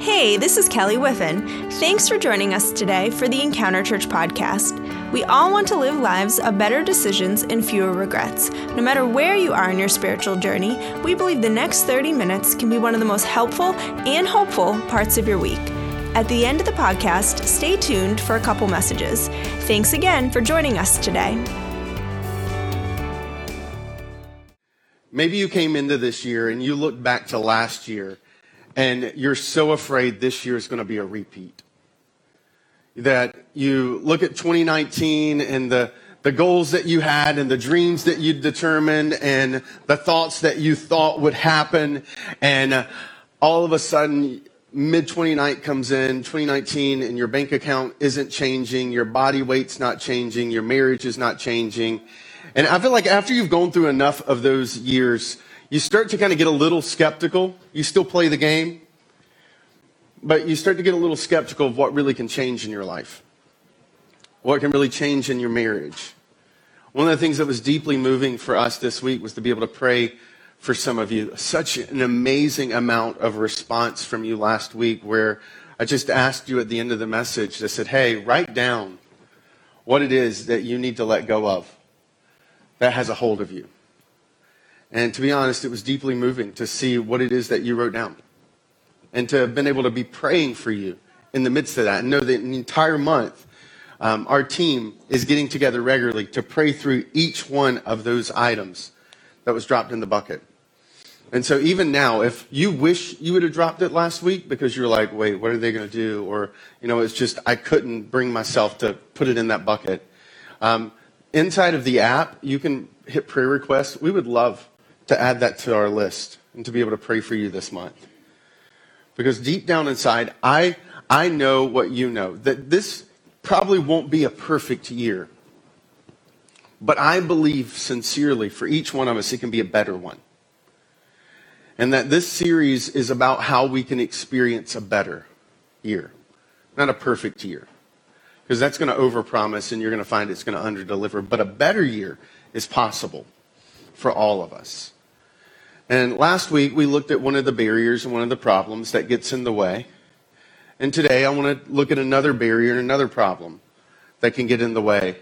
Hey, this is Kelly Whiffen. Thanks for joining us today for the Encounter Church podcast. We all want to live lives of better decisions and fewer regrets. No matter where you are in your spiritual journey, we believe the next 30 minutes can be one of the most helpful and hopeful parts of your week. At the end of the podcast, stay tuned for a couple messages. Thanks again for joining us today. Maybe you came into this year and you look back to last year and you're so afraid this year is going to be a repeat. That you look at 2019 and the, the goals that you had and the dreams that you determined and the thoughts that you thought would happen. And all of a sudden, mid 2019 comes in, 2019, and your bank account isn't changing, your body weight's not changing, your marriage is not changing. And I feel like after you've gone through enough of those years, you start to kind of get a little skeptical. You still play the game, but you start to get a little skeptical of what really can change in your life, what can really change in your marriage. One of the things that was deeply moving for us this week was to be able to pray for some of you. Such an amazing amount of response from you last week where I just asked you at the end of the message, I said, hey, write down what it is that you need to let go of that has a hold of you. And to be honest, it was deeply moving to see what it is that you wrote down and to have been able to be praying for you in the midst of that and know that the entire month, um, our team is getting together regularly to pray through each one of those items that was dropped in the bucket. And so even now, if you wish you would have dropped it last week because you're like, wait, what are they going to do? Or, you know, it's just, I couldn't bring myself to put it in that bucket. Um, inside of the app, you can hit prayer requests. We would love to add that to our list and to be able to pray for you this month. Because deep down inside, I, I know what you know that this probably won't be a perfect year. But I believe sincerely for each one of us, it can be a better one. And that this series is about how we can experience a better year, not a perfect year. Because that's going to overpromise and you're going to find it's going to underdeliver. But a better year is possible for all of us. And last week we looked at one of the barriers and one of the problems that gets in the way. And today I want to look at another barrier and another problem that can get in the way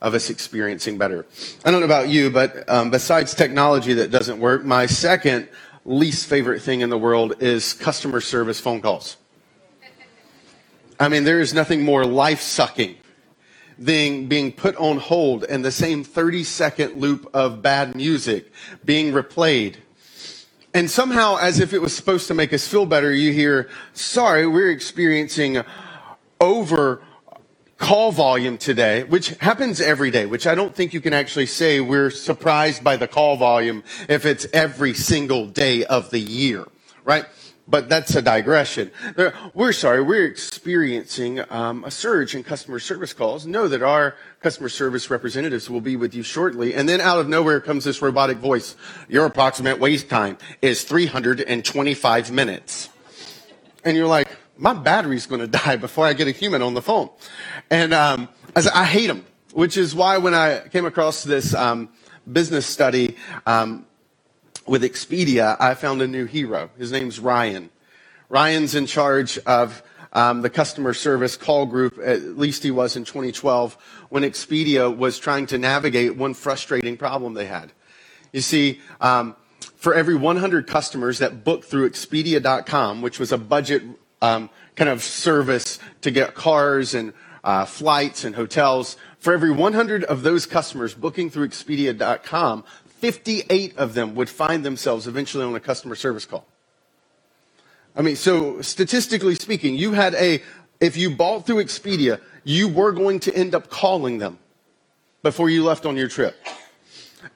of us experiencing better. I don't know about you, but um, besides technology that doesn't work, my second least favorite thing in the world is customer service phone calls. I mean, there is nothing more life sucking than being put on hold and the same 30 second loop of bad music being replayed and somehow, as if it was supposed to make us feel better, you hear, sorry, we're experiencing over call volume today, which happens every day, which I don't think you can actually say we're surprised by the call volume if it's every single day of the year, right? But that's a digression. We're sorry, we're experiencing um, a surge in customer service calls. Know that our customer service representatives will be with you shortly. And then out of nowhere comes this robotic voice. Your approximate wait time is 325 minutes. And you're like, my battery's going to die before I get a human on the phone. And um, I, said, I hate them, which is why when I came across this um, business study, um, with Expedia, I found a new hero. His name's Ryan. Ryan's in charge of um, the customer service call group, at least he was in 2012, when Expedia was trying to navigate one frustrating problem they had. You see, um, for every 100 customers that booked through Expedia.com, which was a budget um, kind of service to get cars and uh, flights and hotels, for every 100 of those customers booking through Expedia.com, 58 of them would find themselves eventually on a customer service call. I mean, so statistically speaking, you had a, if you bought through Expedia, you were going to end up calling them before you left on your trip.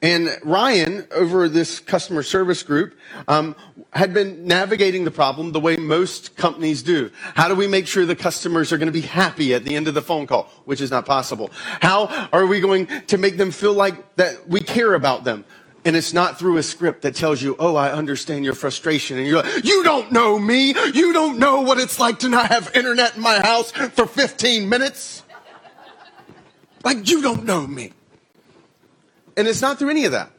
And Ryan, over this customer service group, um, had been navigating the problem the way most companies do. How do we make sure the customers are going to be happy at the end of the phone call, which is not possible? How are we going to make them feel like that we care about them? And it's not through a script that tells you, oh, I understand your frustration. And you're like, you don't know me. You don't know what it's like to not have internet in my house for 15 minutes. Like, you don't know me. And it's not through any of that.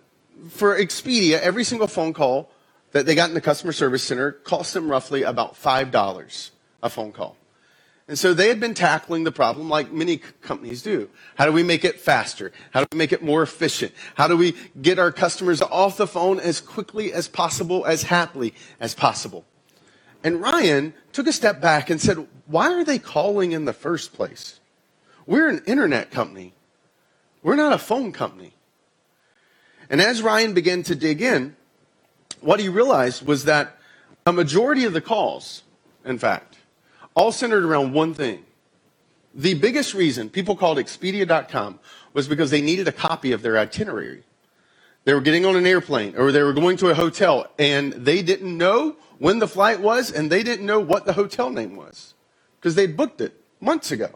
For Expedia, every single phone call that they got in the customer service center cost them roughly about $5 a phone call. And so they had been tackling the problem like many companies do. How do we make it faster? How do we make it more efficient? How do we get our customers off the phone as quickly as possible, as happily as possible? And Ryan took a step back and said, why are they calling in the first place? We're an internet company. We're not a phone company. And as Ryan began to dig in, what he realized was that a majority of the calls, in fact, all centered around one thing. The biggest reason people called Expedia.com was because they needed a copy of their itinerary. They were getting on an airplane or they were going to a hotel and they didn't know when the flight was and they didn't know what the hotel name was because they'd booked it months ago.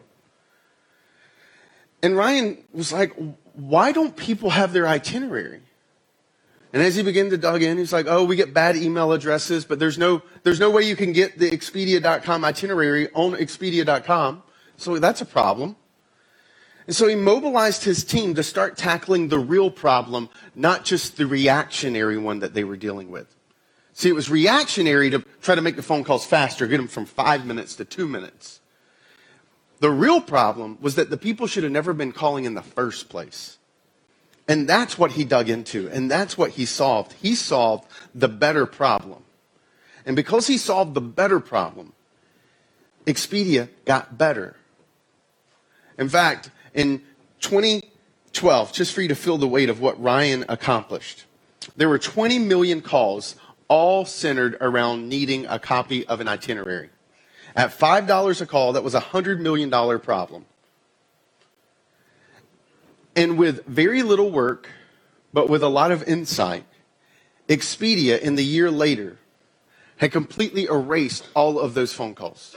And Ryan was like, why don't people have their itinerary? And as he began to dug in, he's like, oh, we get bad email addresses, but there's no, there's no way you can get the Expedia.com itinerary on Expedia.com. So that's a problem. And so he mobilized his team to start tackling the real problem, not just the reactionary one that they were dealing with. See, it was reactionary to try to make the phone calls faster, get them from five minutes to two minutes. The real problem was that the people should have never been calling in the first place. And that's what he dug into, and that's what he solved. He solved the better problem. And because he solved the better problem, Expedia got better. In fact, in 2012, just for you to feel the weight of what Ryan accomplished, there were 20 million calls, all centered around needing a copy of an itinerary. At $5 a call, that was a $100 million problem. And with very little work, but with a lot of insight, Expedia in the year later had completely erased all of those phone calls.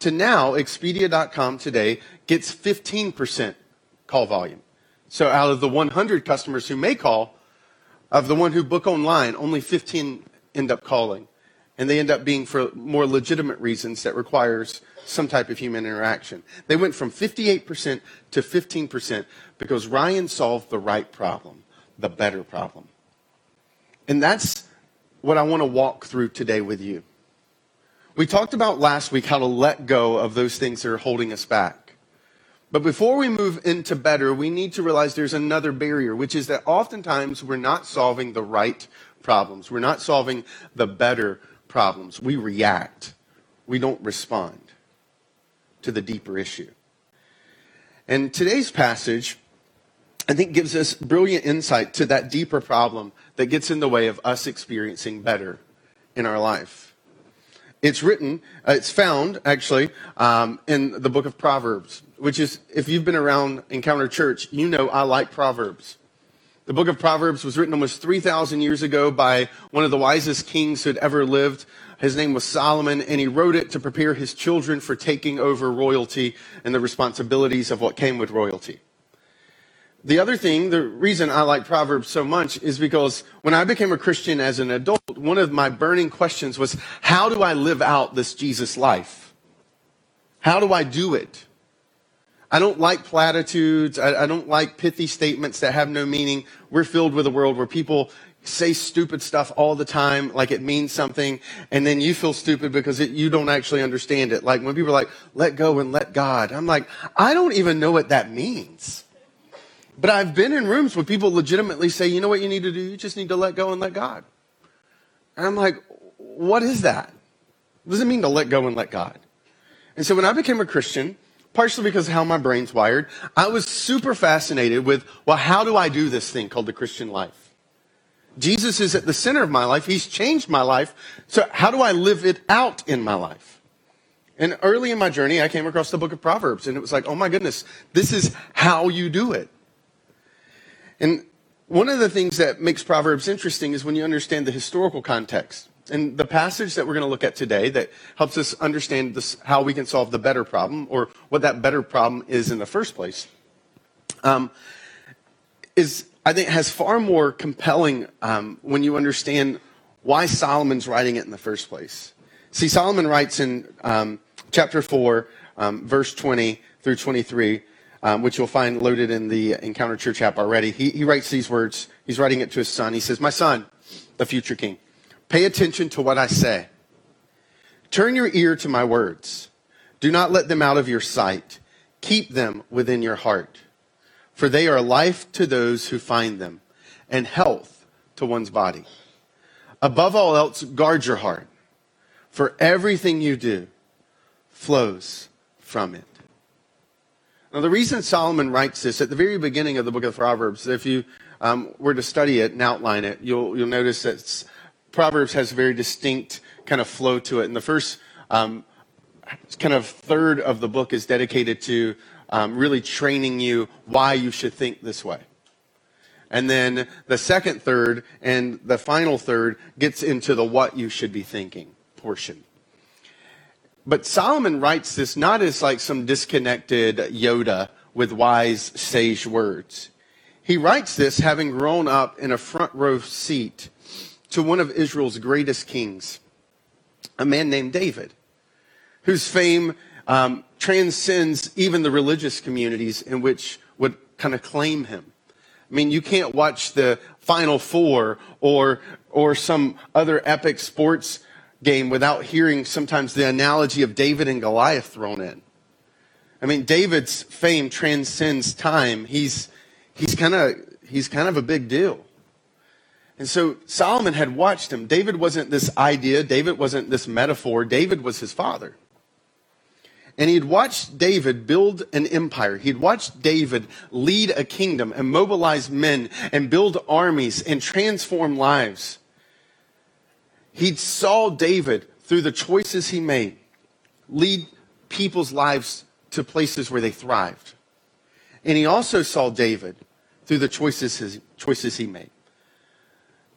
To now, Expedia.com today gets 15% call volume. So out of the 100 customers who may call, of the one who book online, only 15 end up calling. And they end up being for more legitimate reasons that requires some type of human interaction. They went from 58% to 15% because Ryan solved the right problem, the better problem. And that's what I want to walk through today with you. We talked about last week how to let go of those things that are holding us back. But before we move into better, we need to realize there's another barrier, which is that oftentimes we're not solving the right problems. We're not solving the better problems. We react. We don't respond to the deeper issue. And today's passage, I think, gives us brilliant insight to that deeper problem that gets in the way of us experiencing better in our life. It's written, uh, it's found actually um, in the book of Proverbs, which is, if you've been around Encounter Church, you know I like Proverbs. The book of Proverbs was written almost 3,000 years ago by one of the wisest kings who had ever lived. His name was Solomon, and he wrote it to prepare his children for taking over royalty and the responsibilities of what came with royalty. The other thing, the reason I like Proverbs so much is because when I became a Christian as an adult, one of my burning questions was, how do I live out this Jesus life? How do I do it? I don't like platitudes. I, I, don't like pithy statements that have no meaning. We're filled with a world where people say stupid stuff all the time, like it means something, and then you feel stupid because it, you don't actually understand it. Like when people are like, let go and let God. I'm like, I don't even know what that means. But I've been in rooms where people legitimately say, you know what you need to do? You just need to let go and let God. And I'm like, what is that? What does it mean to let go and let God? And so when I became a Christian, partially because of how my brain's wired, I was super fascinated with, well, how do I do this thing called the Christian life? Jesus is at the center of my life. He's changed my life. So how do I live it out in my life? And early in my journey, I came across the book of Proverbs and it was like, oh my goodness, this is how you do it. And one of the things that makes Proverbs interesting is when you understand the historical context. And the passage that we're going to look at today that helps us understand this, how we can solve the better problem or what that better problem is in the first place um, is, I think, has far more compelling um, when you understand why Solomon's writing it in the first place. See, Solomon writes in um, chapter 4, um, verse 20 through 23, um, which you'll find loaded in the Encounter Church app already. He, he writes these words. He's writing it to his son. He says, My son, the future king Pay attention to what I say. Turn your ear to my words. Do not let them out of your sight. Keep them within your heart, for they are life to those who find them and health to one's body. Above all else, guard your heart, for everything you do flows from it. Now, the reason Solomon writes this at the very beginning of the book of Proverbs, if you um, were to study it and outline it, you'll, you'll notice that Proverbs has a very distinct kind of flow to it. And the first um, kind of third of the book is dedicated to um, really training you why you should think this way. And then the second third and the final third gets into the what you should be thinking portion. But Solomon writes this not as like some disconnected Yoda with wise, sage words. He writes this having grown up in a front row seat to one of Israel's greatest kings, a man named David whose fame um, transcends even the religious communities in which would kind of claim him. I mean, you can't watch the Final Four or or some other epic sports game without hearing sometimes the analogy of David and Goliath thrown in. I mean, David's fame transcends time. He's he's kind of he's kind of a big deal. And so Solomon had watched him. David wasn't this idea. David wasn't this metaphor. David was his father. And he'd watched David build an empire. He'd watched David lead a kingdom and mobilize men and build armies and transform lives. He'd saw David through the choices he made lead people's lives to places where they thrived. And he also saw David through the choices, his, choices he made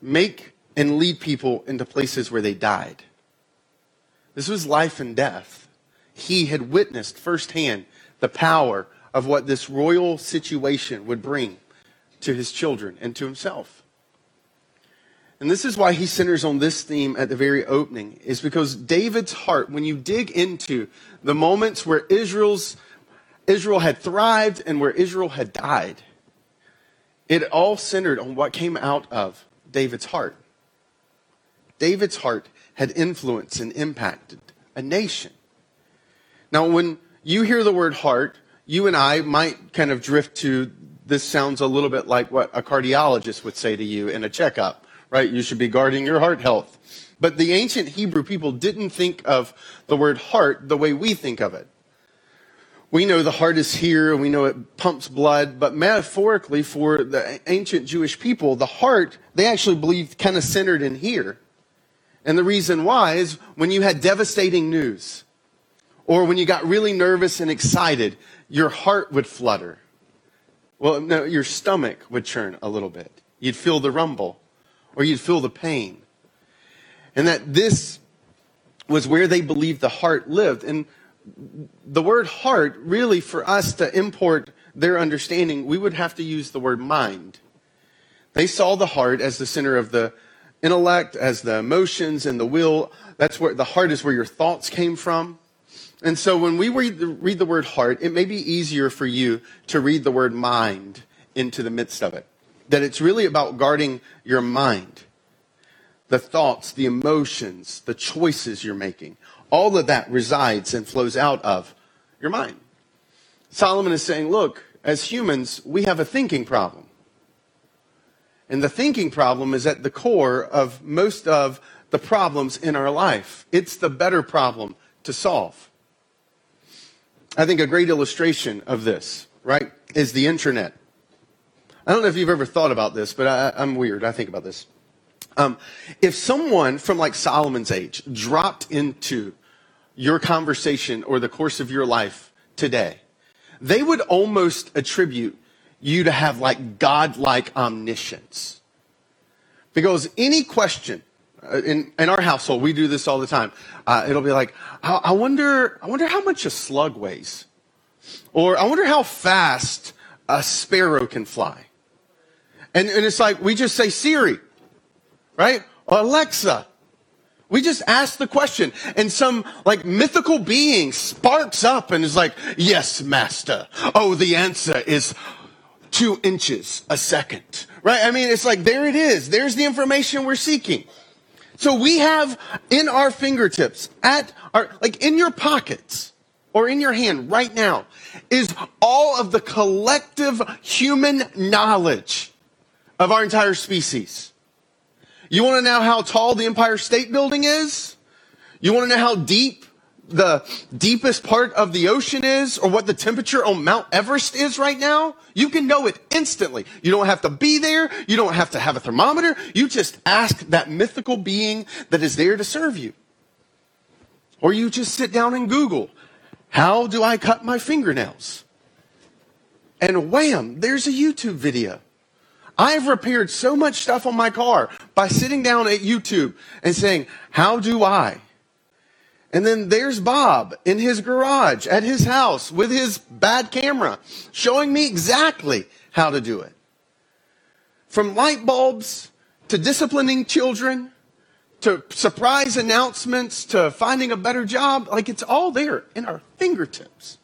make and lead people into places where they died. This was life and death he had witnessed firsthand the power of what this royal situation would bring to his children and to himself. And this is why he centers on this theme at the very opening, is because David's heart, when you dig into the moments where Israel's, Israel had thrived and where Israel had died, it all centered on what came out of David's heart. David's heart had influenced and impacted a nation. Now, when you hear the word heart, you and I might kind of drift to this sounds a little bit like what a cardiologist would say to you in a checkup, right? You should be guarding your heart health. But the ancient Hebrew people didn't think of the word heart the way we think of it. We know the heart is here, and we know it pumps blood, but metaphorically for the ancient Jewish people, the heart, they actually believed kind of centered in here. And the reason why is when you had devastating news, or when you got really nervous and excited, your heart would flutter. Well, no, your stomach would churn a little bit. You'd feel the rumble or you'd feel the pain. And that this was where they believed the heart lived. And the word heart, really, for us to import their understanding, we would have to use the word mind. They saw the heart as the center of the intellect, as the emotions and the will. That's where the heart is where your thoughts came from. And so when we read the, read the word heart, it may be easier for you to read the word mind into the midst of it. That it's really about guarding your mind, the thoughts, the emotions, the choices you're making. All of that resides and flows out of your mind. Solomon is saying, look, as humans, we have a thinking problem. And the thinking problem is at the core of most of the problems in our life. It's the better problem to solve. I think a great illustration of this, right, is the internet. I don't know if you've ever thought about this, but I, am weird. I think about this. Um, if someone from like Solomon's age dropped into your conversation or the course of your life today, they would almost attribute you to have like godlike omniscience. Because any question uh, in, in our household, we do this all the time. Uh, it'll be like, I, I, wonder, I wonder how much a slug weighs, or I wonder how fast a sparrow can fly. And, and it's like we just say Siri, right? Or Alexa. We just ask the question, and some like mythical being sparks up and is like, "Yes, master." Oh, the answer is two inches a second, right? I mean, it's like there it is. There's the information we're seeking. So we have in our fingertips, at our, like in your pockets or in your hand right now, is all of the collective human knowledge of our entire species. You want to know how tall the Empire State Building is? You want to know how deep the deepest part of the ocean is or what the temperature on Mount Everest is right now, you can know it instantly. You don't have to be there. You don't have to have a thermometer. You just ask that mythical being that is there to serve you. Or you just sit down and Google, how do I cut my fingernails? And wham, there's a YouTube video. I've repaired so much stuff on my car by sitting down at YouTube and saying, how do I? And then there's Bob in his garage at his house with his bad camera showing me exactly how to do it. From light bulbs to disciplining children to surprise announcements to finding a better job, like it's all there in our fingertips.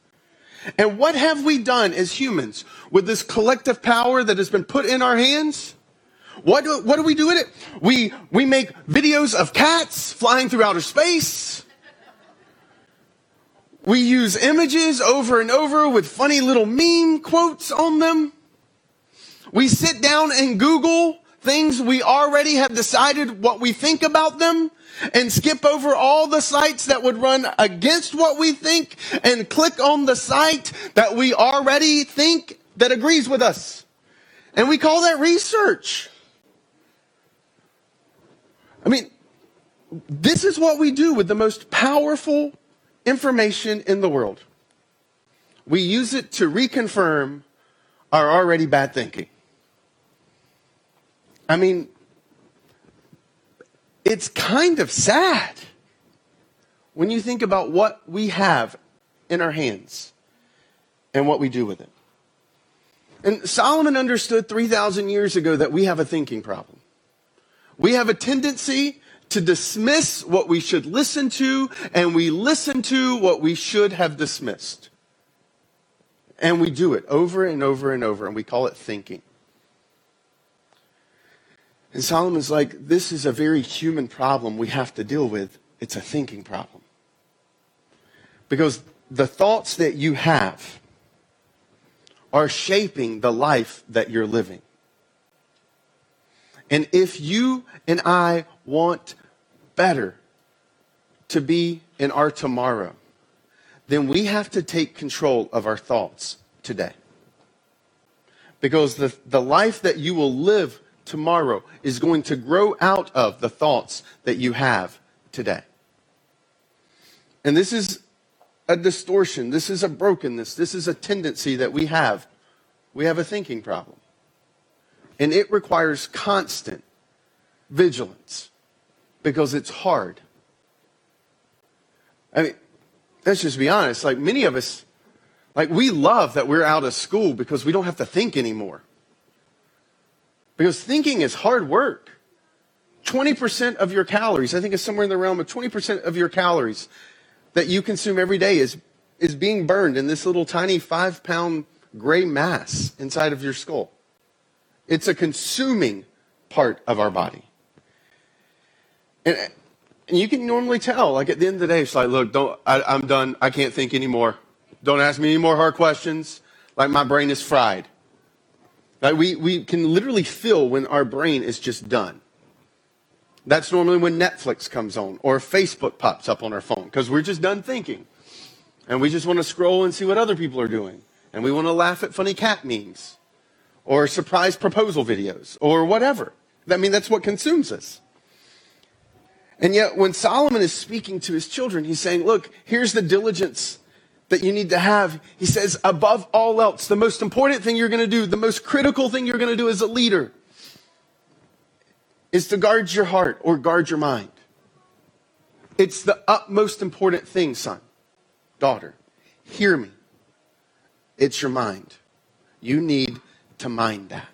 And what have we done as humans with this collective power that has been put in our hands? What do, what do we do with it? We, we make videos of cats flying through outer space. We use images over and over with funny little meme quotes on them. We sit down and Google things we already have decided what we think about them and skip over all the sites that would run against what we think and click on the site that we already think that agrees with us. And we call that research. I mean, this is what we do with the most powerful information in the world. We use it to reconfirm our already bad thinking. I mean, it's kind of sad when you think about what we have in our hands and what we do with it. And Solomon understood 3,000 years ago that we have a thinking problem. We have a tendency to dismiss what we should listen to, and we listen to what we should have dismissed. And we do it over and over and over, and we call it thinking. And Solomon's like, this is a very human problem we have to deal with. It's a thinking problem. Because the thoughts that you have are shaping the life that you're living. And if you and I want better to be in our tomorrow, then we have to take control of our thoughts today. Because the, the life that you will live tomorrow is going to grow out of the thoughts that you have today. And this is a distortion. This is a brokenness. This is a tendency that we have. We have a thinking problem. And it requires constant vigilance because it's hard. I mean, let's just be honest. Like many of us, like we love that we're out of school because we don't have to think anymore. Because thinking is hard work. 20% of your calories, I think it's somewhere in the realm of 20% of your calories that you consume every day is, is being burned in this little tiny five pound gray mass inside of your skull. It's a consuming part of our body. And, and you can normally tell, like at the end of the day, it's like, look, don't, I, I'm done. I can't think anymore. Don't ask me any more hard questions. Like my brain is fried. Like we, we can literally feel when our brain is just done. That's normally when Netflix comes on or Facebook pops up on our phone because we're just done thinking. And we just want to scroll and see what other people are doing. And we want to laugh at funny cat memes or surprise proposal videos or whatever. I mean, that's what consumes us. And yet, when Solomon is speaking to his children, he's saying, Look, here's the diligence that you need to have. He says, above all else, the most important thing you're going to do, the most critical thing you're going to do as a leader is to guard your heart or guard your mind. It's the utmost important thing, son, daughter. Hear me. It's your mind. You need to mind that.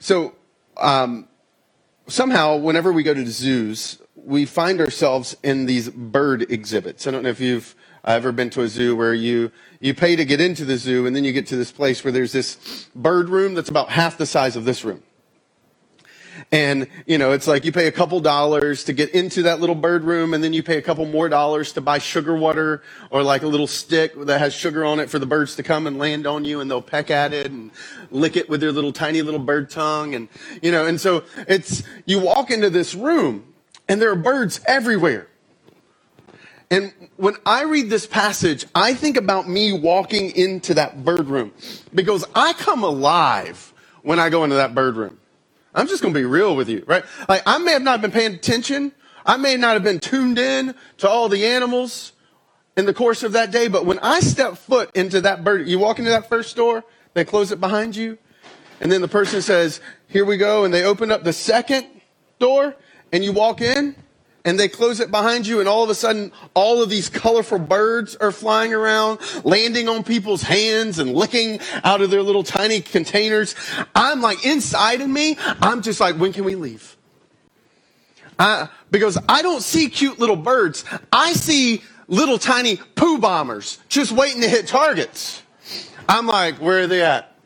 So, um, somehow, whenever we go to the zoos, we find ourselves in these bird exhibits. I don't know if you've uh, ever been to a zoo where you, you pay to get into the zoo and then you get to this place where there's this bird room that's about half the size of this room. And, you know, it's like you pay a couple dollars to get into that little bird room and then you pay a couple more dollars to buy sugar water or like a little stick that has sugar on it for the birds to come and land on you and they'll peck at it and lick it with their little tiny little bird tongue. And, you know, and so it's, you walk into this room and there are birds everywhere. And when I read this passage, I think about me walking into that bird room because I come alive when I go into that bird room. I'm just going to be real with you, right? Like, I may have not been paying attention. I may not have been tuned in to all the animals in the course of that day, but when I step foot into that bird, you walk into that first door, they close it behind you, and then the person says, here we go, and they open up the second door, and you walk in, and they close it behind you and all of a sudden all of these colorful birds are flying around landing on people's hands and licking out of their little tiny containers. I'm like inside of me i'm just like when can we leave? Uh, because i don't see cute little birds. I see little tiny poo bombers just waiting to hit targets. I'm like where are they at?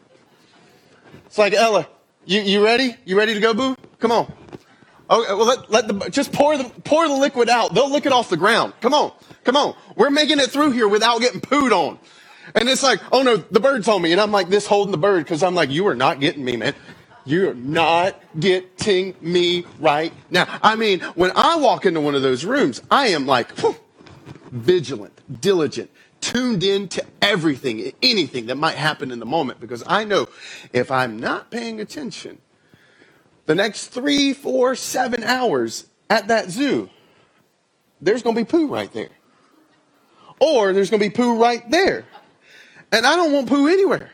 It's like ella you, you ready? You ready to go boo? Come on Okay, well, let, let the, just pour the, pour the liquid out. They'll lick it off the ground. Come on. Come on. We're making it through here without getting pooed on. And it's like, oh no, the bird's on me. And I'm like this holding the bird because I'm like, you are not getting me, man. You're not getting me right now. I mean, when I walk into one of those rooms, I am like whew, vigilant, diligent, tuned in to everything, anything that might happen in the moment because I know if I'm not paying attention, the next three, four, seven hours at that zoo, there's going to be poo right there. Or there's going to be poo right there. And I don't want poo anywhere.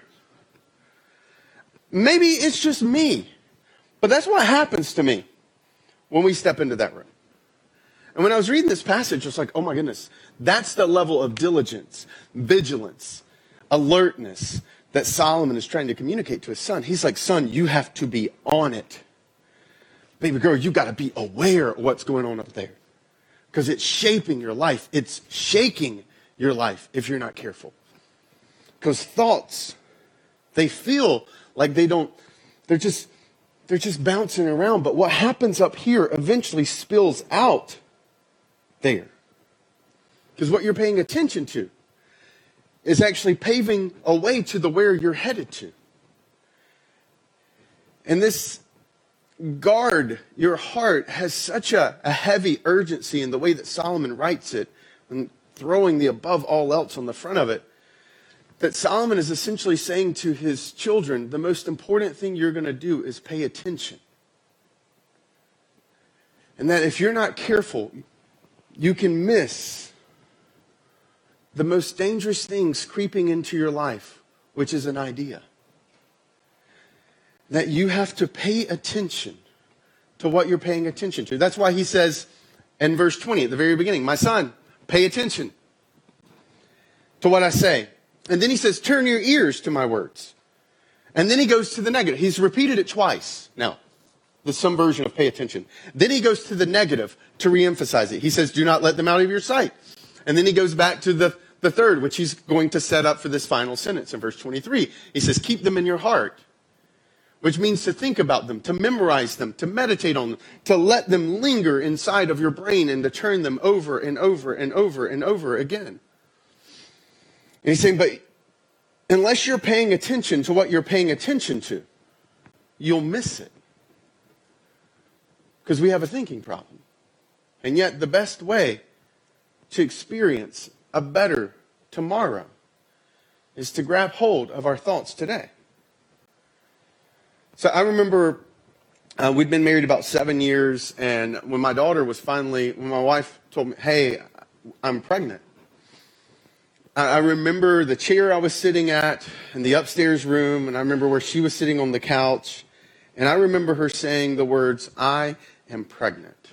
Maybe it's just me, but that's what happens to me when we step into that room. And when I was reading this passage, I was like, oh my goodness, that's the level of diligence, vigilance, alertness that Solomon is trying to communicate to his son. He's like, son, you have to be on it baby girl, you got to be aware of what's going on up there because it's shaping your life. It's shaking your life if you're not careful. Because thoughts, they feel like they don't, they're just, they're just bouncing around. But what happens up here eventually spills out there. Because what you're paying attention to is actually paving a way to the where you're headed to. And this guard your heart has such a, a heavy urgency in the way that Solomon writes it and throwing the above all else on the front of it that Solomon is essentially saying to his children the most important thing you're going to do is pay attention. And that if you're not careful, you can miss the most dangerous things creeping into your life, which is an idea that you have to pay attention to what you're paying attention to. That's why he says in verse 20 at the very beginning, My son, pay attention to what I say. And then he says, Turn your ears to my words. And then he goes to the negative. He's repeated it twice now. the some version of pay attention. Then he goes to the negative to reemphasize it. He says, Do not let them out of your sight. And then he goes back to the, the third, which he's going to set up for this final sentence in verse 23. He says, Keep them in your heart which means to think about them, to memorize them, to meditate on them, to let them linger inside of your brain and to turn them over and over and over and over again. And he's saying, but unless you're paying attention to what you're paying attention to, you'll miss it. Because we have a thinking problem. And yet, the best way to experience a better tomorrow is to grab hold of our thoughts today. So I remember uh, we'd been married about seven years, and when my daughter was finally, when my wife told me, hey, I'm pregnant, I remember the chair I was sitting at in the upstairs room, and I remember where she was sitting on the couch, and I remember her saying the words, I am pregnant.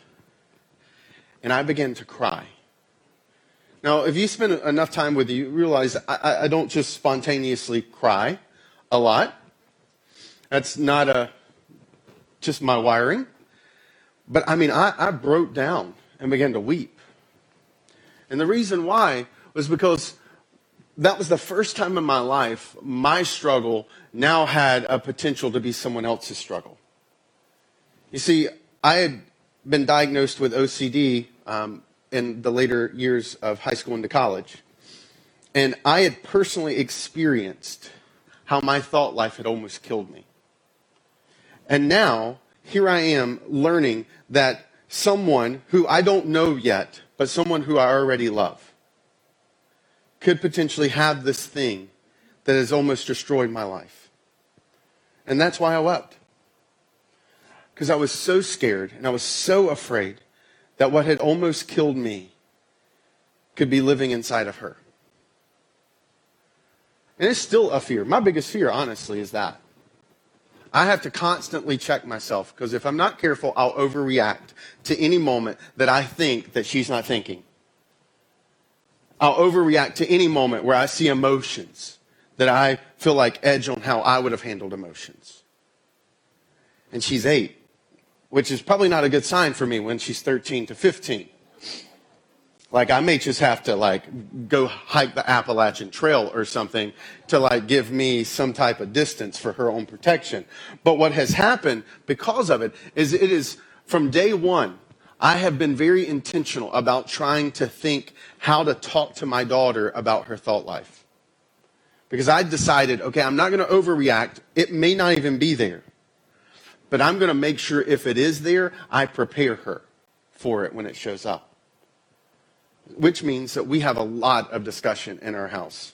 And I began to cry. Now, if you spend enough time with you, you realize I, I don't just spontaneously cry a lot. That's not a just my wiring. But I mean, I, I broke down and began to weep. And the reason why was because that was the first time in my life my struggle now had a potential to be someone else's struggle. You see, I had been diagnosed with OCD um, in the later years of high school into college. And I had personally experienced how my thought life had almost killed me. And now, here I am learning that someone who I don't know yet, but someone who I already love, could potentially have this thing that has almost destroyed my life. And that's why I wept. Because I was so scared and I was so afraid that what had almost killed me could be living inside of her. And it's still a fear. My biggest fear, honestly, is that. I have to constantly check myself because if I'm not careful, I'll overreact to any moment that I think that she's not thinking. I'll overreact to any moment where I see emotions that I feel like edge on how I would have handled emotions. And she's eight, which is probably not a good sign for me when she's 13 to 15. Like I may just have to like go hike the Appalachian Trail or something to like give me some type of distance for her own protection. But what has happened because of it is it is from day one, I have been very intentional about trying to think how to talk to my daughter about her thought life. Because I decided, okay, I'm not going to overreact. It may not even be there. But I'm going to make sure if it is there, I prepare her for it when it shows up which means that we have a lot of discussion in our house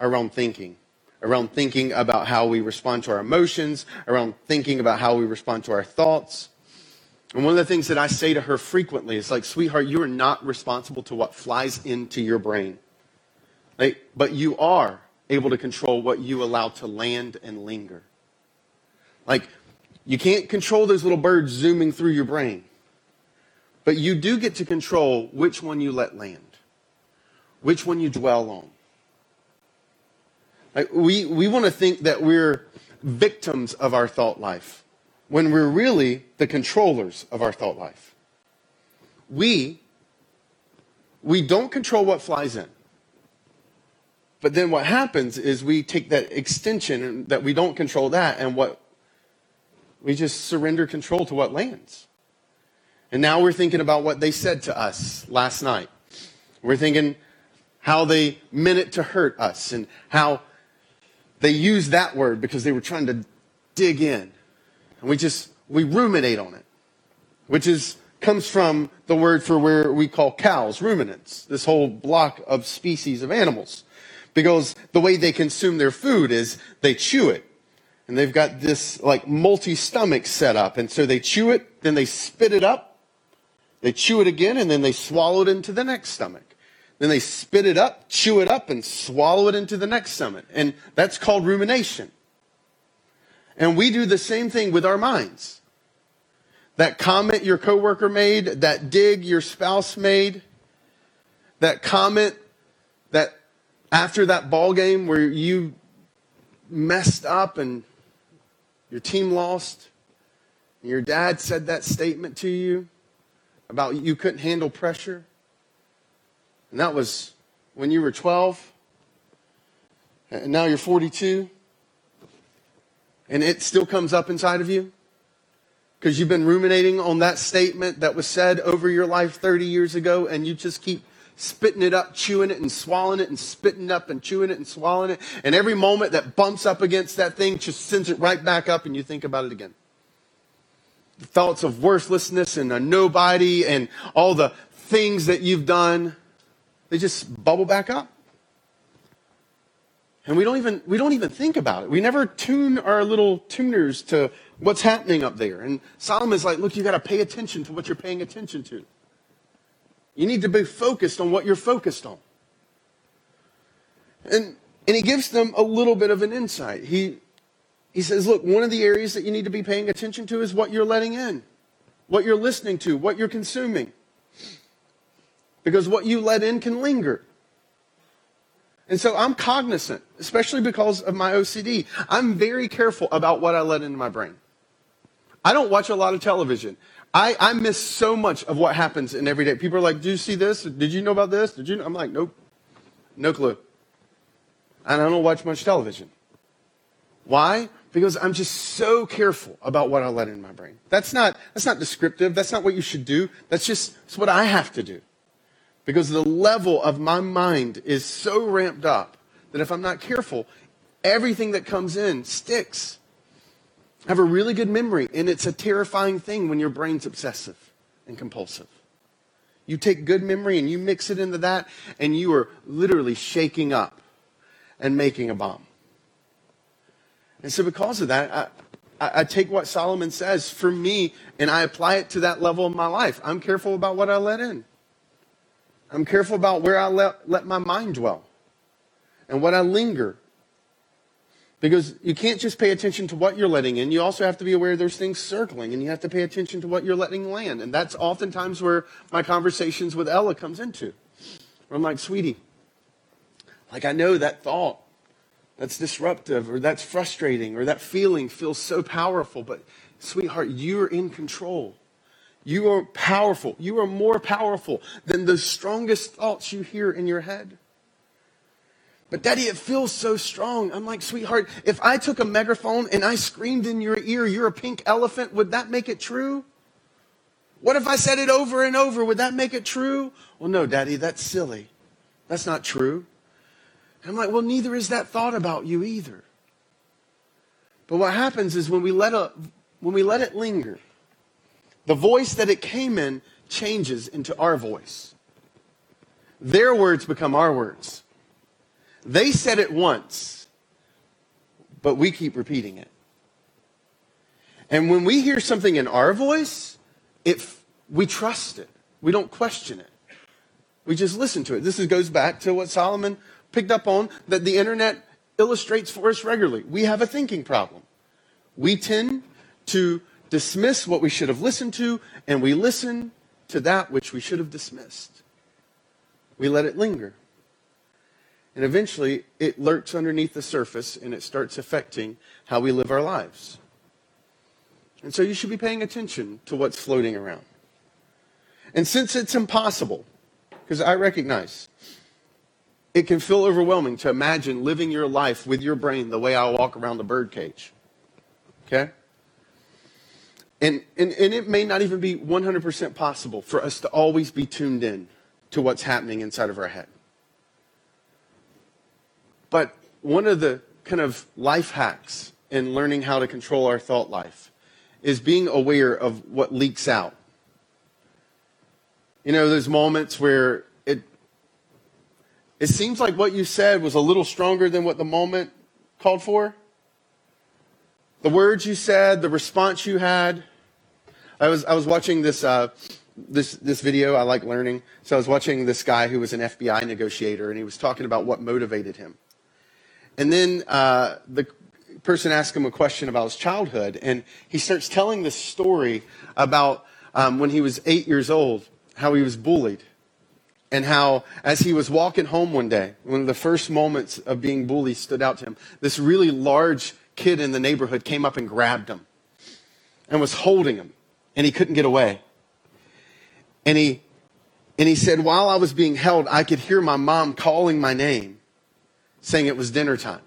around thinking, around thinking about how we respond to our emotions, around thinking about how we respond to our thoughts. And one of the things that I say to her frequently is like, sweetheart, you are not responsible to what flies into your brain. Like, but you are able to control what you allow to land and linger. Like, you can't control those little birds zooming through your brain. But you do get to control which one you let land, which one you dwell on. Like we, we want to think that we're victims of our thought life when we're really the controllers of our thought life. We, we don't control what flies in. But then what happens is we take that extension that we don't control that and what we just surrender control to what lands. And now we're thinking about what they said to us last night. We're thinking how they meant it to hurt us and how they used that word because they were trying to dig in. And we just, we ruminate on it, which is, comes from the word for where we call cows, ruminants, this whole block of species of animals. Because the way they consume their food is they chew it. And they've got this like multi-stomach set up. And so they chew it, then they spit it up, they chew it again and then they swallow it into the next stomach. Then they spit it up, chew it up, and swallow it into the next stomach. And that's called rumination. And we do the same thing with our minds. That comment your coworker made, that dig your spouse made, that comment that after that ball game where you messed up and your team lost, and your dad said that statement to you about you couldn't handle pressure. And that was when you were 12. And now you're 42. And it still comes up inside of you because you've been ruminating on that statement that was said over your life 30 years ago and you just keep spitting it up, chewing it and swallowing it and spitting up and chewing it and swallowing it. And every moment that bumps up against that thing just sends it right back up and you think about it again thoughts of worthlessness and a nobody and all the things that you've done, they just bubble back up. And we don't even we don't even think about it. We never tune our little tuners to what's happening up there. And Solomon's like, look, you got to pay attention to what you're paying attention to. You need to be focused on what you're focused on. And and he gives them a little bit of an insight. He he says, look, one of the areas that you need to be paying attention to is what you're letting in, what you're listening to, what you're consuming. Because what you let in can linger. And so I'm cognizant, especially because of my OCD. I'm very careful about what I let into my brain. I don't watch a lot of television. I, I miss so much of what happens in everyday. People are like, "Do you see this? Did you know about this? Did you?" Know? I'm like, "Nope, no clue." And I don't watch much television. Why? Because I'm just so careful about what I let in my brain. That's not, that's not descriptive. That's not what you should do. That's just it's what I have to do. Because the level of my mind is so ramped up that if I'm not careful, everything that comes in sticks. I have a really good memory, and it's a terrifying thing when your brain's obsessive and compulsive. You take good memory and you mix it into that, and you are literally shaking up and making a bomb. And so, because of that, I, I, take what Solomon says for me and I apply it to that level of my life. I'm careful about what I let in, I'm careful about where I let, let my mind dwell and what I linger. Because you can't just pay attention to what you're letting in. You also have to be aware there's things circling and you have to pay attention to what you're letting land. And that's oftentimes where my conversations with Ella comes into. Where I'm like, sweetie, like I know that thought that's disruptive or that's frustrating or that feeling feels so powerful. But, sweetheart, you're in control. You are powerful. You are more powerful than the strongest thoughts you hear in your head. But, Daddy, it feels so strong. I'm like, sweetheart, if I took a megaphone and I screamed in your ear, you're a pink elephant, would that make it true? What if I said it over and over? Would that make it true? Well, no, Daddy, that's silly. That's not true. And I'm like, well, neither is that thought about you either. But what happens is when we let, a, when we let it linger, the voice that it came in changes into our voice. Their words become our words. They said it once, but we keep repeating it. And when we hear something in our voice, it, we trust it. We don't question it. We just listen to it. This is, goes back to what Solomon picked up on that the internet illustrates for us regularly. We have a thinking problem. We tend to dismiss what we should have listened to, and we listen to that which we should have dismissed. We let it linger. And eventually, it lurks underneath the surface and it starts affecting how we live our lives. And so you should be paying attention to what's floating around. And since it's impossible, because I recognize it can feel overwhelming to imagine living your life with your brain the way I walk around the birdcage. Okay? And, and, and it may not even be 100% possible for us to always be tuned in to what's happening inside of our head. But one of the kind of life hacks in learning how to control our thought life is being aware of what leaks out. You know, those moments where it seems like what you said was a little stronger than what the moment called for. The words you said, the response you had. I was, I was watching this, uh, this, this video. I like learning. So I was watching this guy who was an FBI negotiator, and he was talking about what motivated him. And then uh, the person asked him a question about his childhood, and he starts telling this story about um, when he was eight years old, how he was bullied and how, as he was walking home one day, one of the first moments of being bullied stood out to him, this really large kid in the neighborhood came up and grabbed him and was holding him, and he couldn't get away. And he, and he said, while I was being held, I could hear my mom calling my name, saying it was dinner time.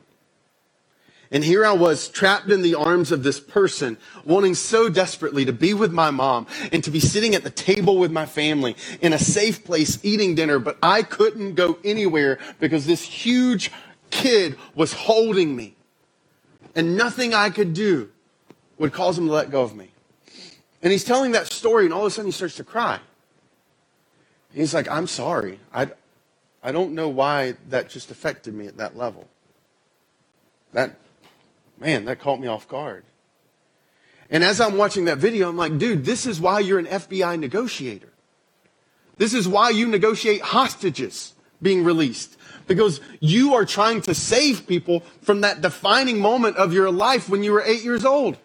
And here I was trapped in the arms of this person, wanting so desperately to be with my mom and to be sitting at the table with my family in a safe place eating dinner, but I couldn't go anywhere because this huge kid was holding me. And nothing I could do would cause him to let go of me. And he's telling that story, and all of a sudden he starts to cry. He's like, I'm sorry. I, I don't know why that just affected me at that level. That Man, that caught me off guard. And as I'm watching that video, I'm like, dude, this is why you're an FBI negotiator. This is why you negotiate hostages being released. Because you are trying to save people from that defining moment of your life when you were eight years old.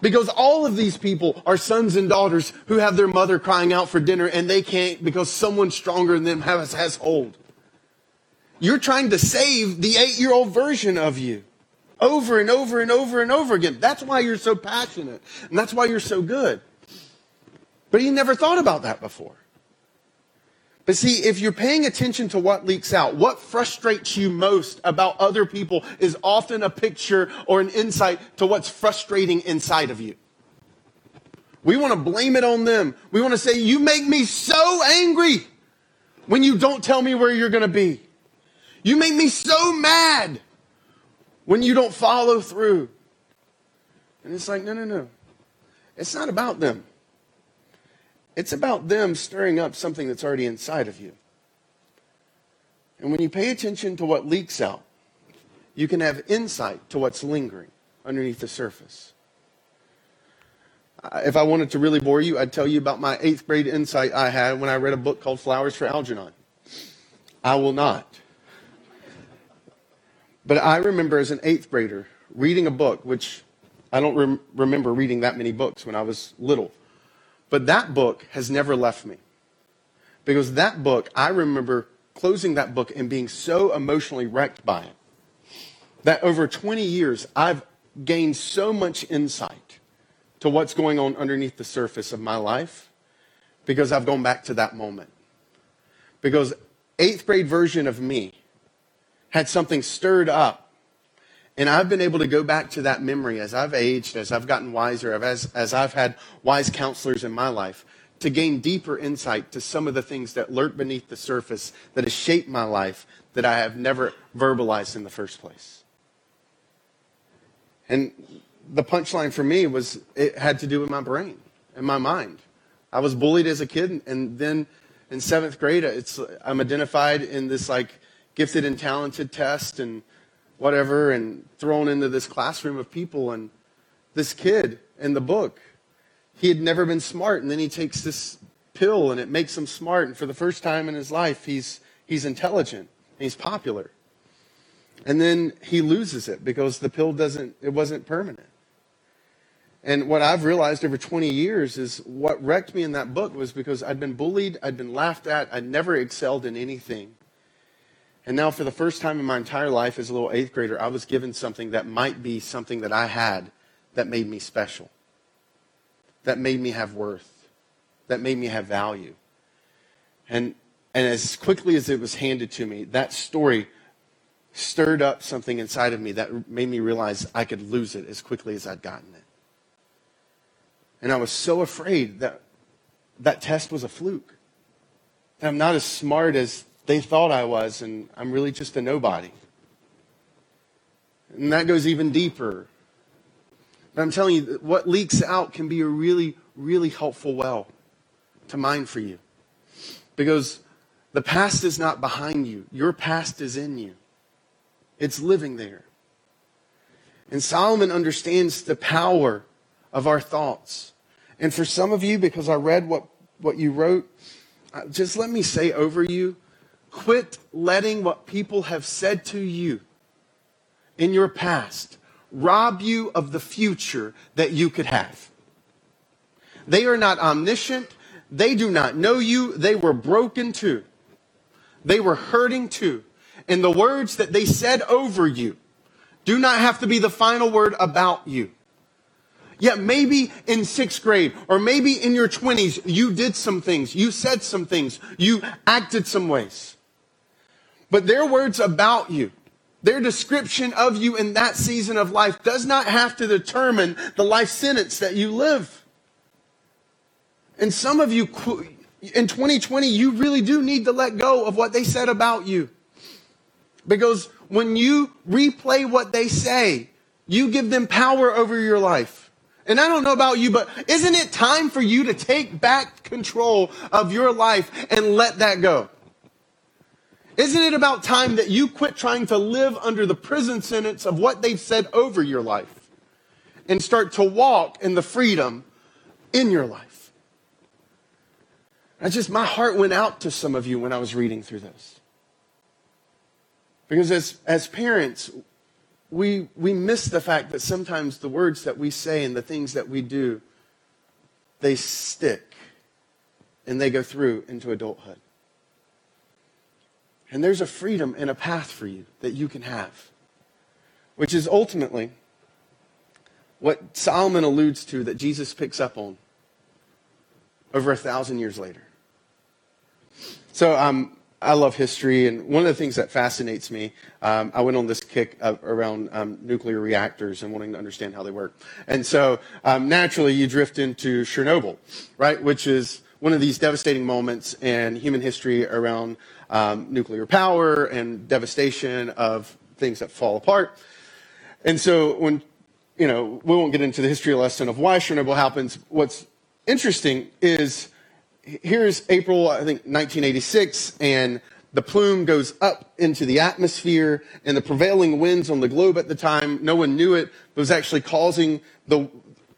Because all of these people are sons and daughters who have their mother crying out for dinner and they can't because someone stronger than them has, has hold. You're trying to save the eight year old version of you over and over and over and over again. That's why you're so passionate. And that's why you're so good. But he never thought about that before. But see, if you're paying attention to what leaks out, what frustrates you most about other people is often a picture or an insight to what's frustrating inside of you. We want to blame it on them. We want to say, You make me so angry when you don't tell me where you're going to be. You make me so mad when you don't follow through. And it's like, no, no, no. It's not about them. It's about them stirring up something that's already inside of you. And when you pay attention to what leaks out, you can have insight to what's lingering underneath the surface. Uh, if I wanted to really bore you, I'd tell you about my eighth grade insight I had when I read a book called Flowers for Algernon. I will not. But I remember as an eighth grader reading a book, which I don't rem- remember reading that many books when I was little. But that book has never left me. Because that book, I remember closing that book and being so emotionally wrecked by it that over 20 years, I've gained so much insight to what's going on underneath the surface of my life because I've gone back to that moment. Because eighth grade version of me had something stirred up. And I've been able to go back to that memory as I've aged, as I've gotten wiser, as, as I've had wise counselors in my life, to gain deeper insight to some of the things that lurk beneath the surface that has shaped my life that I have never verbalized in the first place. And the punchline for me was it had to do with my brain and my mind. I was bullied as a kid, and then in seventh grade, I'm identified in this like gifted and talented test and whatever, and thrown into this classroom of people. And this kid in the book, he had never been smart, and then he takes this pill, and it makes him smart. And for the first time in his life, he's he's intelligent, and he's popular. And then he loses it because the pill doesn't, it wasn't permanent. And what I've realized over 20 years is what wrecked me in that book was because I'd been bullied, I'd been laughed at, I'd never excelled in anything. And now, for the first time in my entire life as a little eighth grader, I was given something that might be something that I had that made me special, that made me have worth, that made me have value. And, and as quickly as it was handed to me, that story stirred up something inside of me that made me realize I could lose it as quickly as I'd gotten it. And I was so afraid that that test was a fluke. That I'm not as smart as they thought I was, and I'm really just a nobody. And that goes even deeper. But I'm telling you, what leaks out can be a really, really helpful well to mine for you. Because the past is not behind you, your past is in you, it's living there. And Solomon understands the power of our thoughts. And for some of you, because I read what, what you wrote, uh, just let me say over you quit letting what people have said to you in your past rob you of the future that you could have. They are not omniscient. They do not know you. They were broken too. They were hurting too. And the words that they said over you do not have to be the final word about you. Yet maybe in sixth grade or maybe in your 20s, you did some things, you said some things, you acted some ways. But their words about you, their description of you in that season of life does not have to determine the life sentence that you live. And some of you, in 2020, you really do need to let go of what they said about you. Because when you replay what they say, you give them power over your life. And I don't know about you, but isn't it time for you to take back control of your life and let that go? Isn't it about time that you quit trying to live under the prison sentence of what they've said over your life and start to walk in the freedom in your life? I just, my heart went out to some of you when I was reading through this. Because as, as parents, we, we miss the fact that sometimes the words that we say and the things that we do, they stick and they go through into adulthood. And there's a freedom and a path for you that you can have, which is ultimately what Solomon alludes to that Jesus picks up on over a thousand years later. So um, I love history, and one of the things that fascinates me, um, I went on this kick around um, nuclear reactors and wanting to understand how they work. And so um, naturally, you drift into Chernobyl, right, which is one of these devastating moments in human history around um, nuclear power and devastation of things that fall apart. And so when, you know, we won't get into the history lesson of why Chernobyl happens. What's interesting is here's April, I think, 1986, and the plume goes up into the atmosphere, and the prevailing winds on the globe at the time, no one knew it, was actually causing the,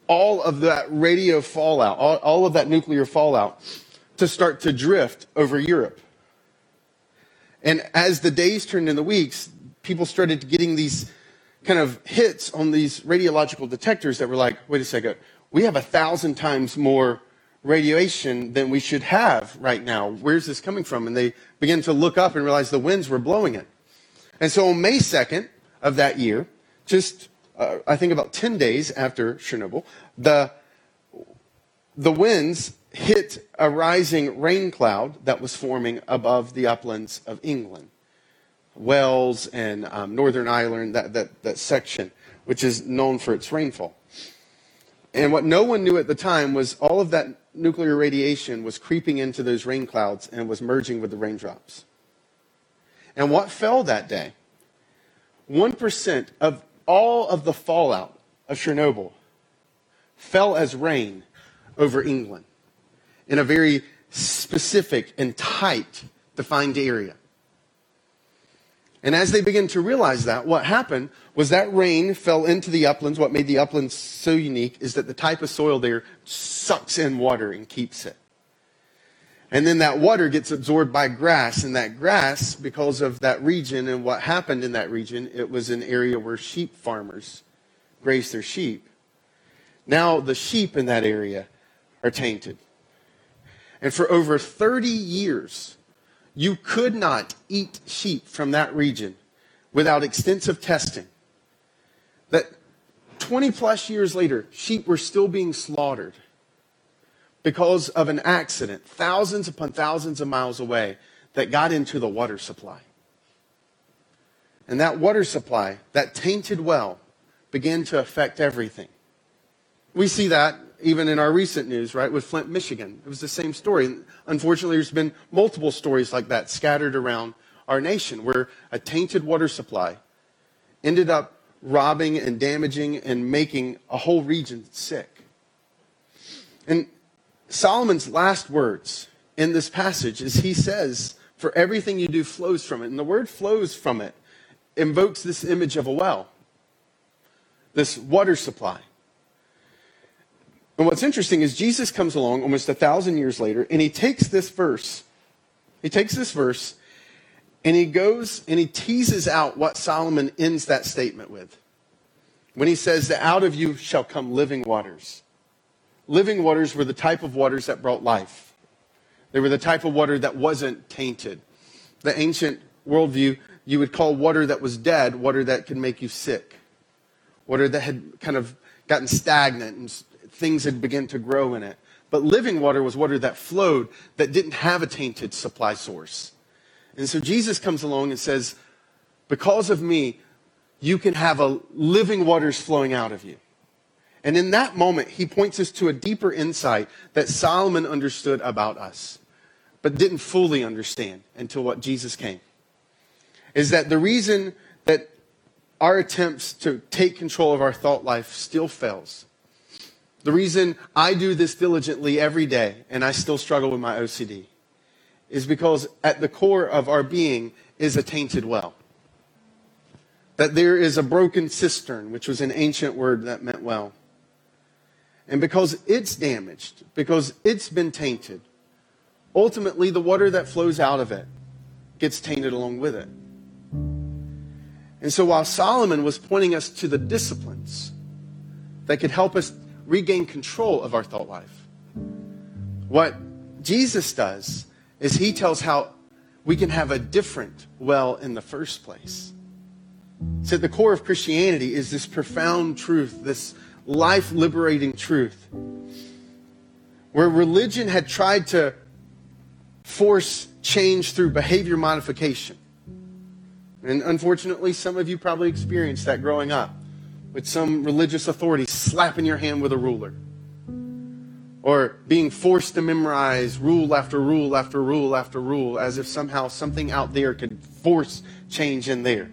all of that radio fallout, all, all of that nuclear fallout, to start to drift over Europe. And as the days turned into the weeks, people started getting these kind of hits on these radiological detectors that were like, wait a second, we have a thousand times more radiation than we should have right now. Where's this coming from? And they began to look up and realize the winds were blowing it. And so on May 2nd of that year, just uh, I think about 10 days after Chernobyl, the, the winds hit a rising rain cloud that was forming above the uplands of England. Wales and um, Northern Ireland, that, that, that section, which is known for its rainfall. And what no one knew at the time was all of that nuclear radiation was creeping into those rain clouds and was merging with the raindrops. And what fell that day? 1% of all of the fallout of Chernobyl fell as rain over England in a very specific and tight, defined area. And as they began to realize that, what happened was that rain fell into the uplands. What made the uplands so unique is that the type of soil there sucks in water and keeps it. And then that water gets absorbed by grass. And that grass, because of that region and what happened in that region, it was an area where sheep farmers grazed their sheep. Now the sheep in that area are tainted. And for over 30 years, you could not eat sheep from that region without extensive testing. That 20 plus years later, sheep were still being slaughtered because of an accident, thousands upon thousands of miles away, that got into the water supply. And that water supply, that tainted well, began to affect everything. We see that even in our recent news, right, with Flint, Michigan. It was the same story. Unfortunately, there's been multiple stories like that scattered around our nation where a tainted water supply ended up robbing and damaging and making a whole region sick. And Solomon's last words in this passage is he says, For everything you do flows from it. And the word flows from it invokes this image of a well, this water supply. And what's interesting is Jesus comes along almost a thousand years later, and he takes this verse, he takes this verse, and he goes and he teases out what Solomon ends that statement with. When he says that out of you shall come living waters. Living waters were the type of waters that brought life. They were the type of water that wasn't tainted. The ancient worldview, you would call water that was dead water that could make you sick. Water that had kind of gotten stagnant and things had begun to grow in it. But living water was water that flowed, that didn't have a tainted supply source. And so Jesus comes along and says, Because of me, you can have a living waters flowing out of you. And in that moment, he points us to a deeper insight that Solomon understood about us, but didn't fully understand until what Jesus came. Is that the reason that our attempts to take control of our thought life still fails the reason I do this diligently every day and I still struggle with my OCD is because at the core of our being is a tainted well. That there is a broken cistern, which was an ancient word that meant well. And because it's damaged, because it's been tainted, ultimately the water that flows out of it gets tainted along with it. And so while Solomon was pointing us to the disciplines that could help us regain control of our thought life. What Jesus does is he tells how we can have a different well in the first place. So at the core of Christianity is this profound truth, this life liberating truth, where religion had tried to force change through behavior modification. And unfortunately, some of you probably experienced that growing up with some religious authority slapping your hand with a ruler or being forced to memorize rule after rule after rule after rule as if somehow something out there could force change in there.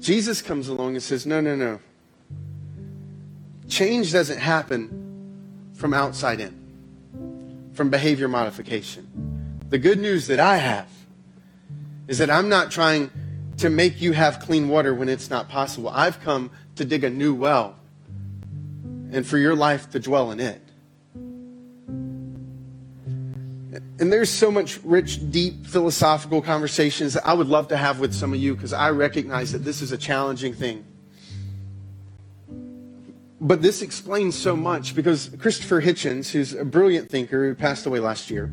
Jesus comes along and says, No, no, no. Change doesn't happen from outside in, from behavior modification. The good news that I have is that I'm not trying to make you have clean water when it's not possible. I've come to dig a new well and for your life to dwell in it. And there's so much rich, deep philosophical conversations that I would love to have with some of you because I recognize that this is a challenging thing. But this explains so much because Christopher Hitchens, who's a brilliant thinker who passed away last year,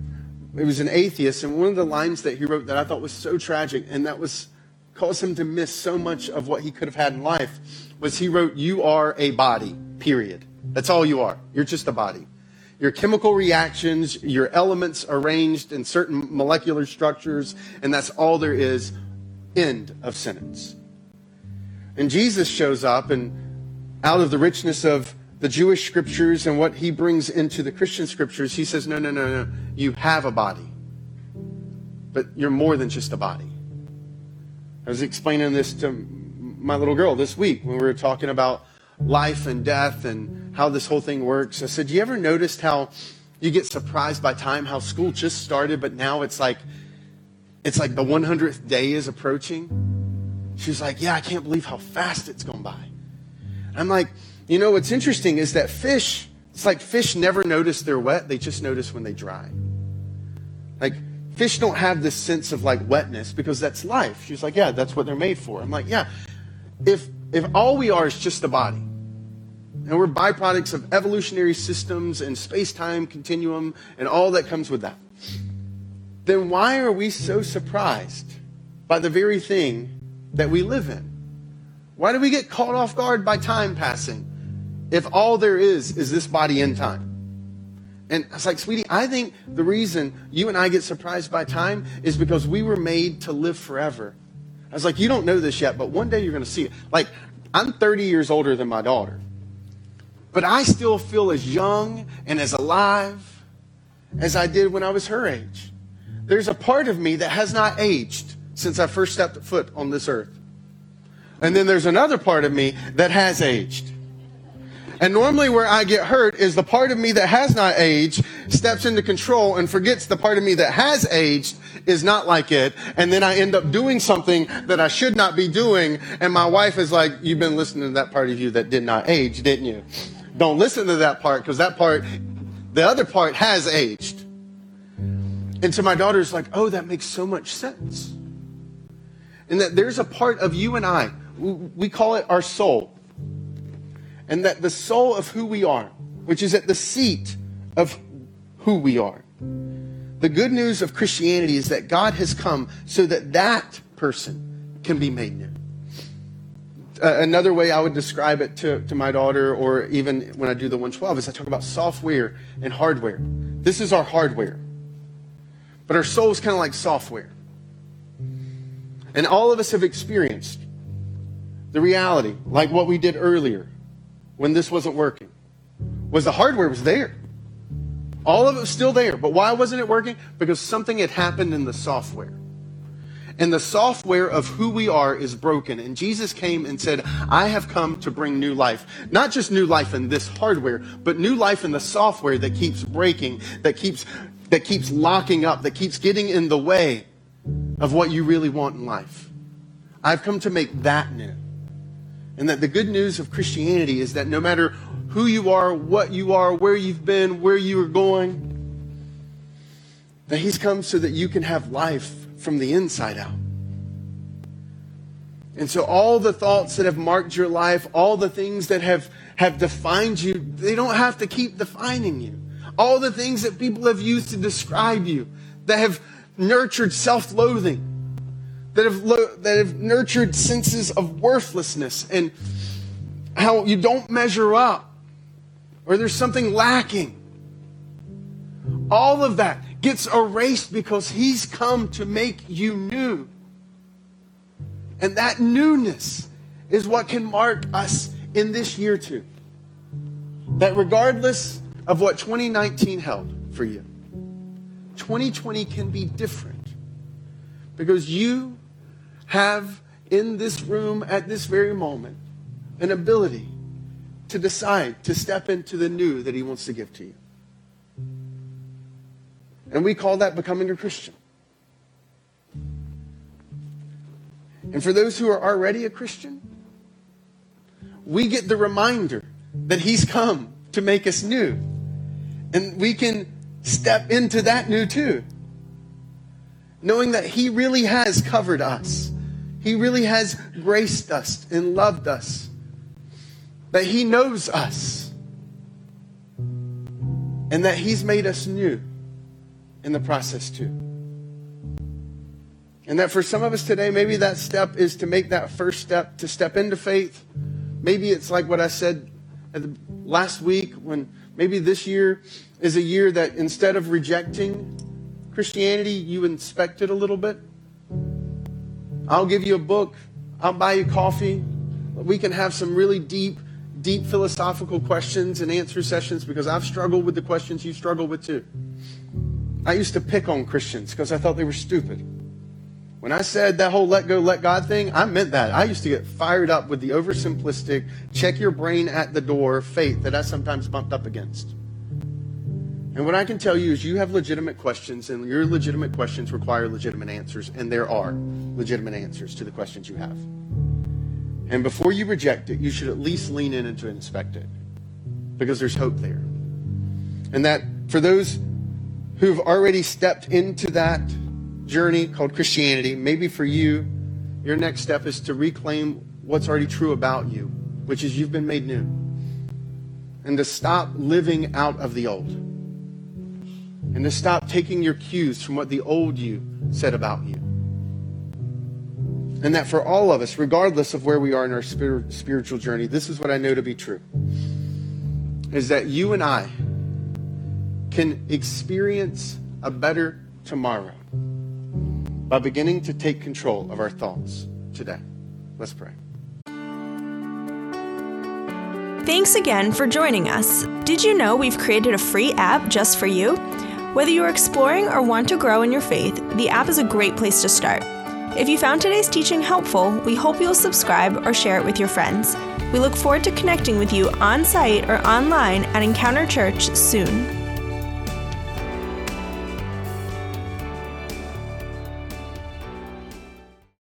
he was an atheist, and one of the lines that he wrote that I thought was so tragic, and that was caused him to miss so much of what he could have had in life, was he wrote, You are a body, period. That's all you are. You're just a body. Your chemical reactions, your elements arranged in certain molecular structures, and that's all there is. End of sentence. And Jesus shows up, and out of the richness of the Jewish scriptures and what he brings into the Christian scriptures, he says, No, no, no, no. You have a body, but you're more than just a body. I was explaining this to my little girl this week when we were talking about life and death and how this whole thing works. I said, you ever notice how you get surprised by time, how school just started, but now it's like it's like the 100th day is approaching? She's like, Yeah, I can't believe how fast it's gone by. I'm like, you know what's interesting is that fish, it's like fish never notice they're wet, they just notice when they dry. Like fish don't have this sense of like wetness because that's life. She's like, Yeah, that's what they're made for. I'm like, Yeah. If if all we are is just a body, and we're byproducts of evolutionary systems and space time continuum and all that comes with that. Then why are we so surprised by the very thing that we live in? Why do we get caught off guard by time passing if all there is is this body in time? And I was like, sweetie, I think the reason you and I get surprised by time is because we were made to live forever. I was like, you don't know this yet, but one day you're going to see it. Like, I'm 30 years older than my daughter. But I still feel as young and as alive as I did when I was her age. There's a part of me that has not aged since I first stepped foot on this earth. And then there's another part of me that has aged. And normally, where I get hurt is the part of me that has not aged steps into control and forgets the part of me that has aged is not like it. And then I end up doing something that I should not be doing. And my wife is like, You've been listening to that part of you that did not age, didn't you? Don't listen to that part because that part, the other part has aged. And so my daughter's like, oh, that makes so much sense. And that there's a part of you and I, we call it our soul. And that the soul of who we are, which is at the seat of who we are. The good news of Christianity is that God has come so that that person can be made new uh, another way I would describe it to, to my daughter, or even when I do the 112, is I talk about software and hardware. This is our hardware. But our soul is kind of like software. And all of us have experienced the reality, like what we did earlier when this wasn't working, was the hardware was there. All of it was still there. But why wasn't it working? Because something had happened in the software and the software of who we are is broken. And Jesus came and said, I have come to bring new life. Not just new life in this hardware, but new life in the software that keeps breaking, that keeps, that keeps locking up, that keeps getting in the way of what you really want in life. I've come to make that new. And that the good news of Christianity is that no matter who you are, what you are, where you've been, where you are going, that He's come so that you can have life from the inside out. And so all the thoughts that have marked your life, all the things that have, have defined you, they don't have to keep defining you. All the things that people have used to describe you, that have nurtured self-loathing, that have, lo- that have nurtured senses of worthlessness and how you don't measure up or there's something lacking all of that gets erased because He's come to make you new. And that newness is what can mark us in this year too. That regardless of what 2019 held for you, 2020 can be different because you have in this room at this very moment an ability to decide to step into the new that He wants to give to you. And we call that becoming a Christian. And for those who are already a Christian, we get the reminder that He's come to make us new. And we can step into that new too. Knowing that He really has covered us, He really has graced us and loved us, that He knows us, and that He's made us new in the process too. And that for some of us today, maybe that step is to make that first step to step into faith. Maybe it's like what I said last week when maybe this year is a year that instead of rejecting Christianity, you inspect it a little bit. I'll give you a book. I'll buy you coffee. We can have some really deep, deep philosophical questions and answer sessions because I've struggled with the questions you struggle with too. I used to pick on Christians because I thought they were stupid. When I said that whole let go, let God thing, I meant that. I used to get fired up with the oversimplistic, check your brain at the door faith that I sometimes bumped up against. And what I can tell you is you have legitimate questions, and your legitimate questions require legitimate answers, and there are legitimate answers to the questions you have. And before you reject it, you should at least lean in and to inspect it because there's hope there. And that for those who've already stepped into that journey called Christianity, maybe for you, your next step is to reclaim what's already true about you, which is you've been made new. And to stop living out of the old. And to stop taking your cues from what the old you said about you. And that for all of us, regardless of where we are in our spiritual journey, this is what I know to be true. Is that you and I can experience a better tomorrow by beginning to take control of our thoughts today. Let's pray. Thanks again for joining us. Did you know we've created a free app just for you? Whether you're exploring or want to grow in your faith, the app is a great place to start. If you found today's teaching helpful, we hope you'll subscribe or share it with your friends. We look forward to connecting with you on site or online at Encounter Church soon.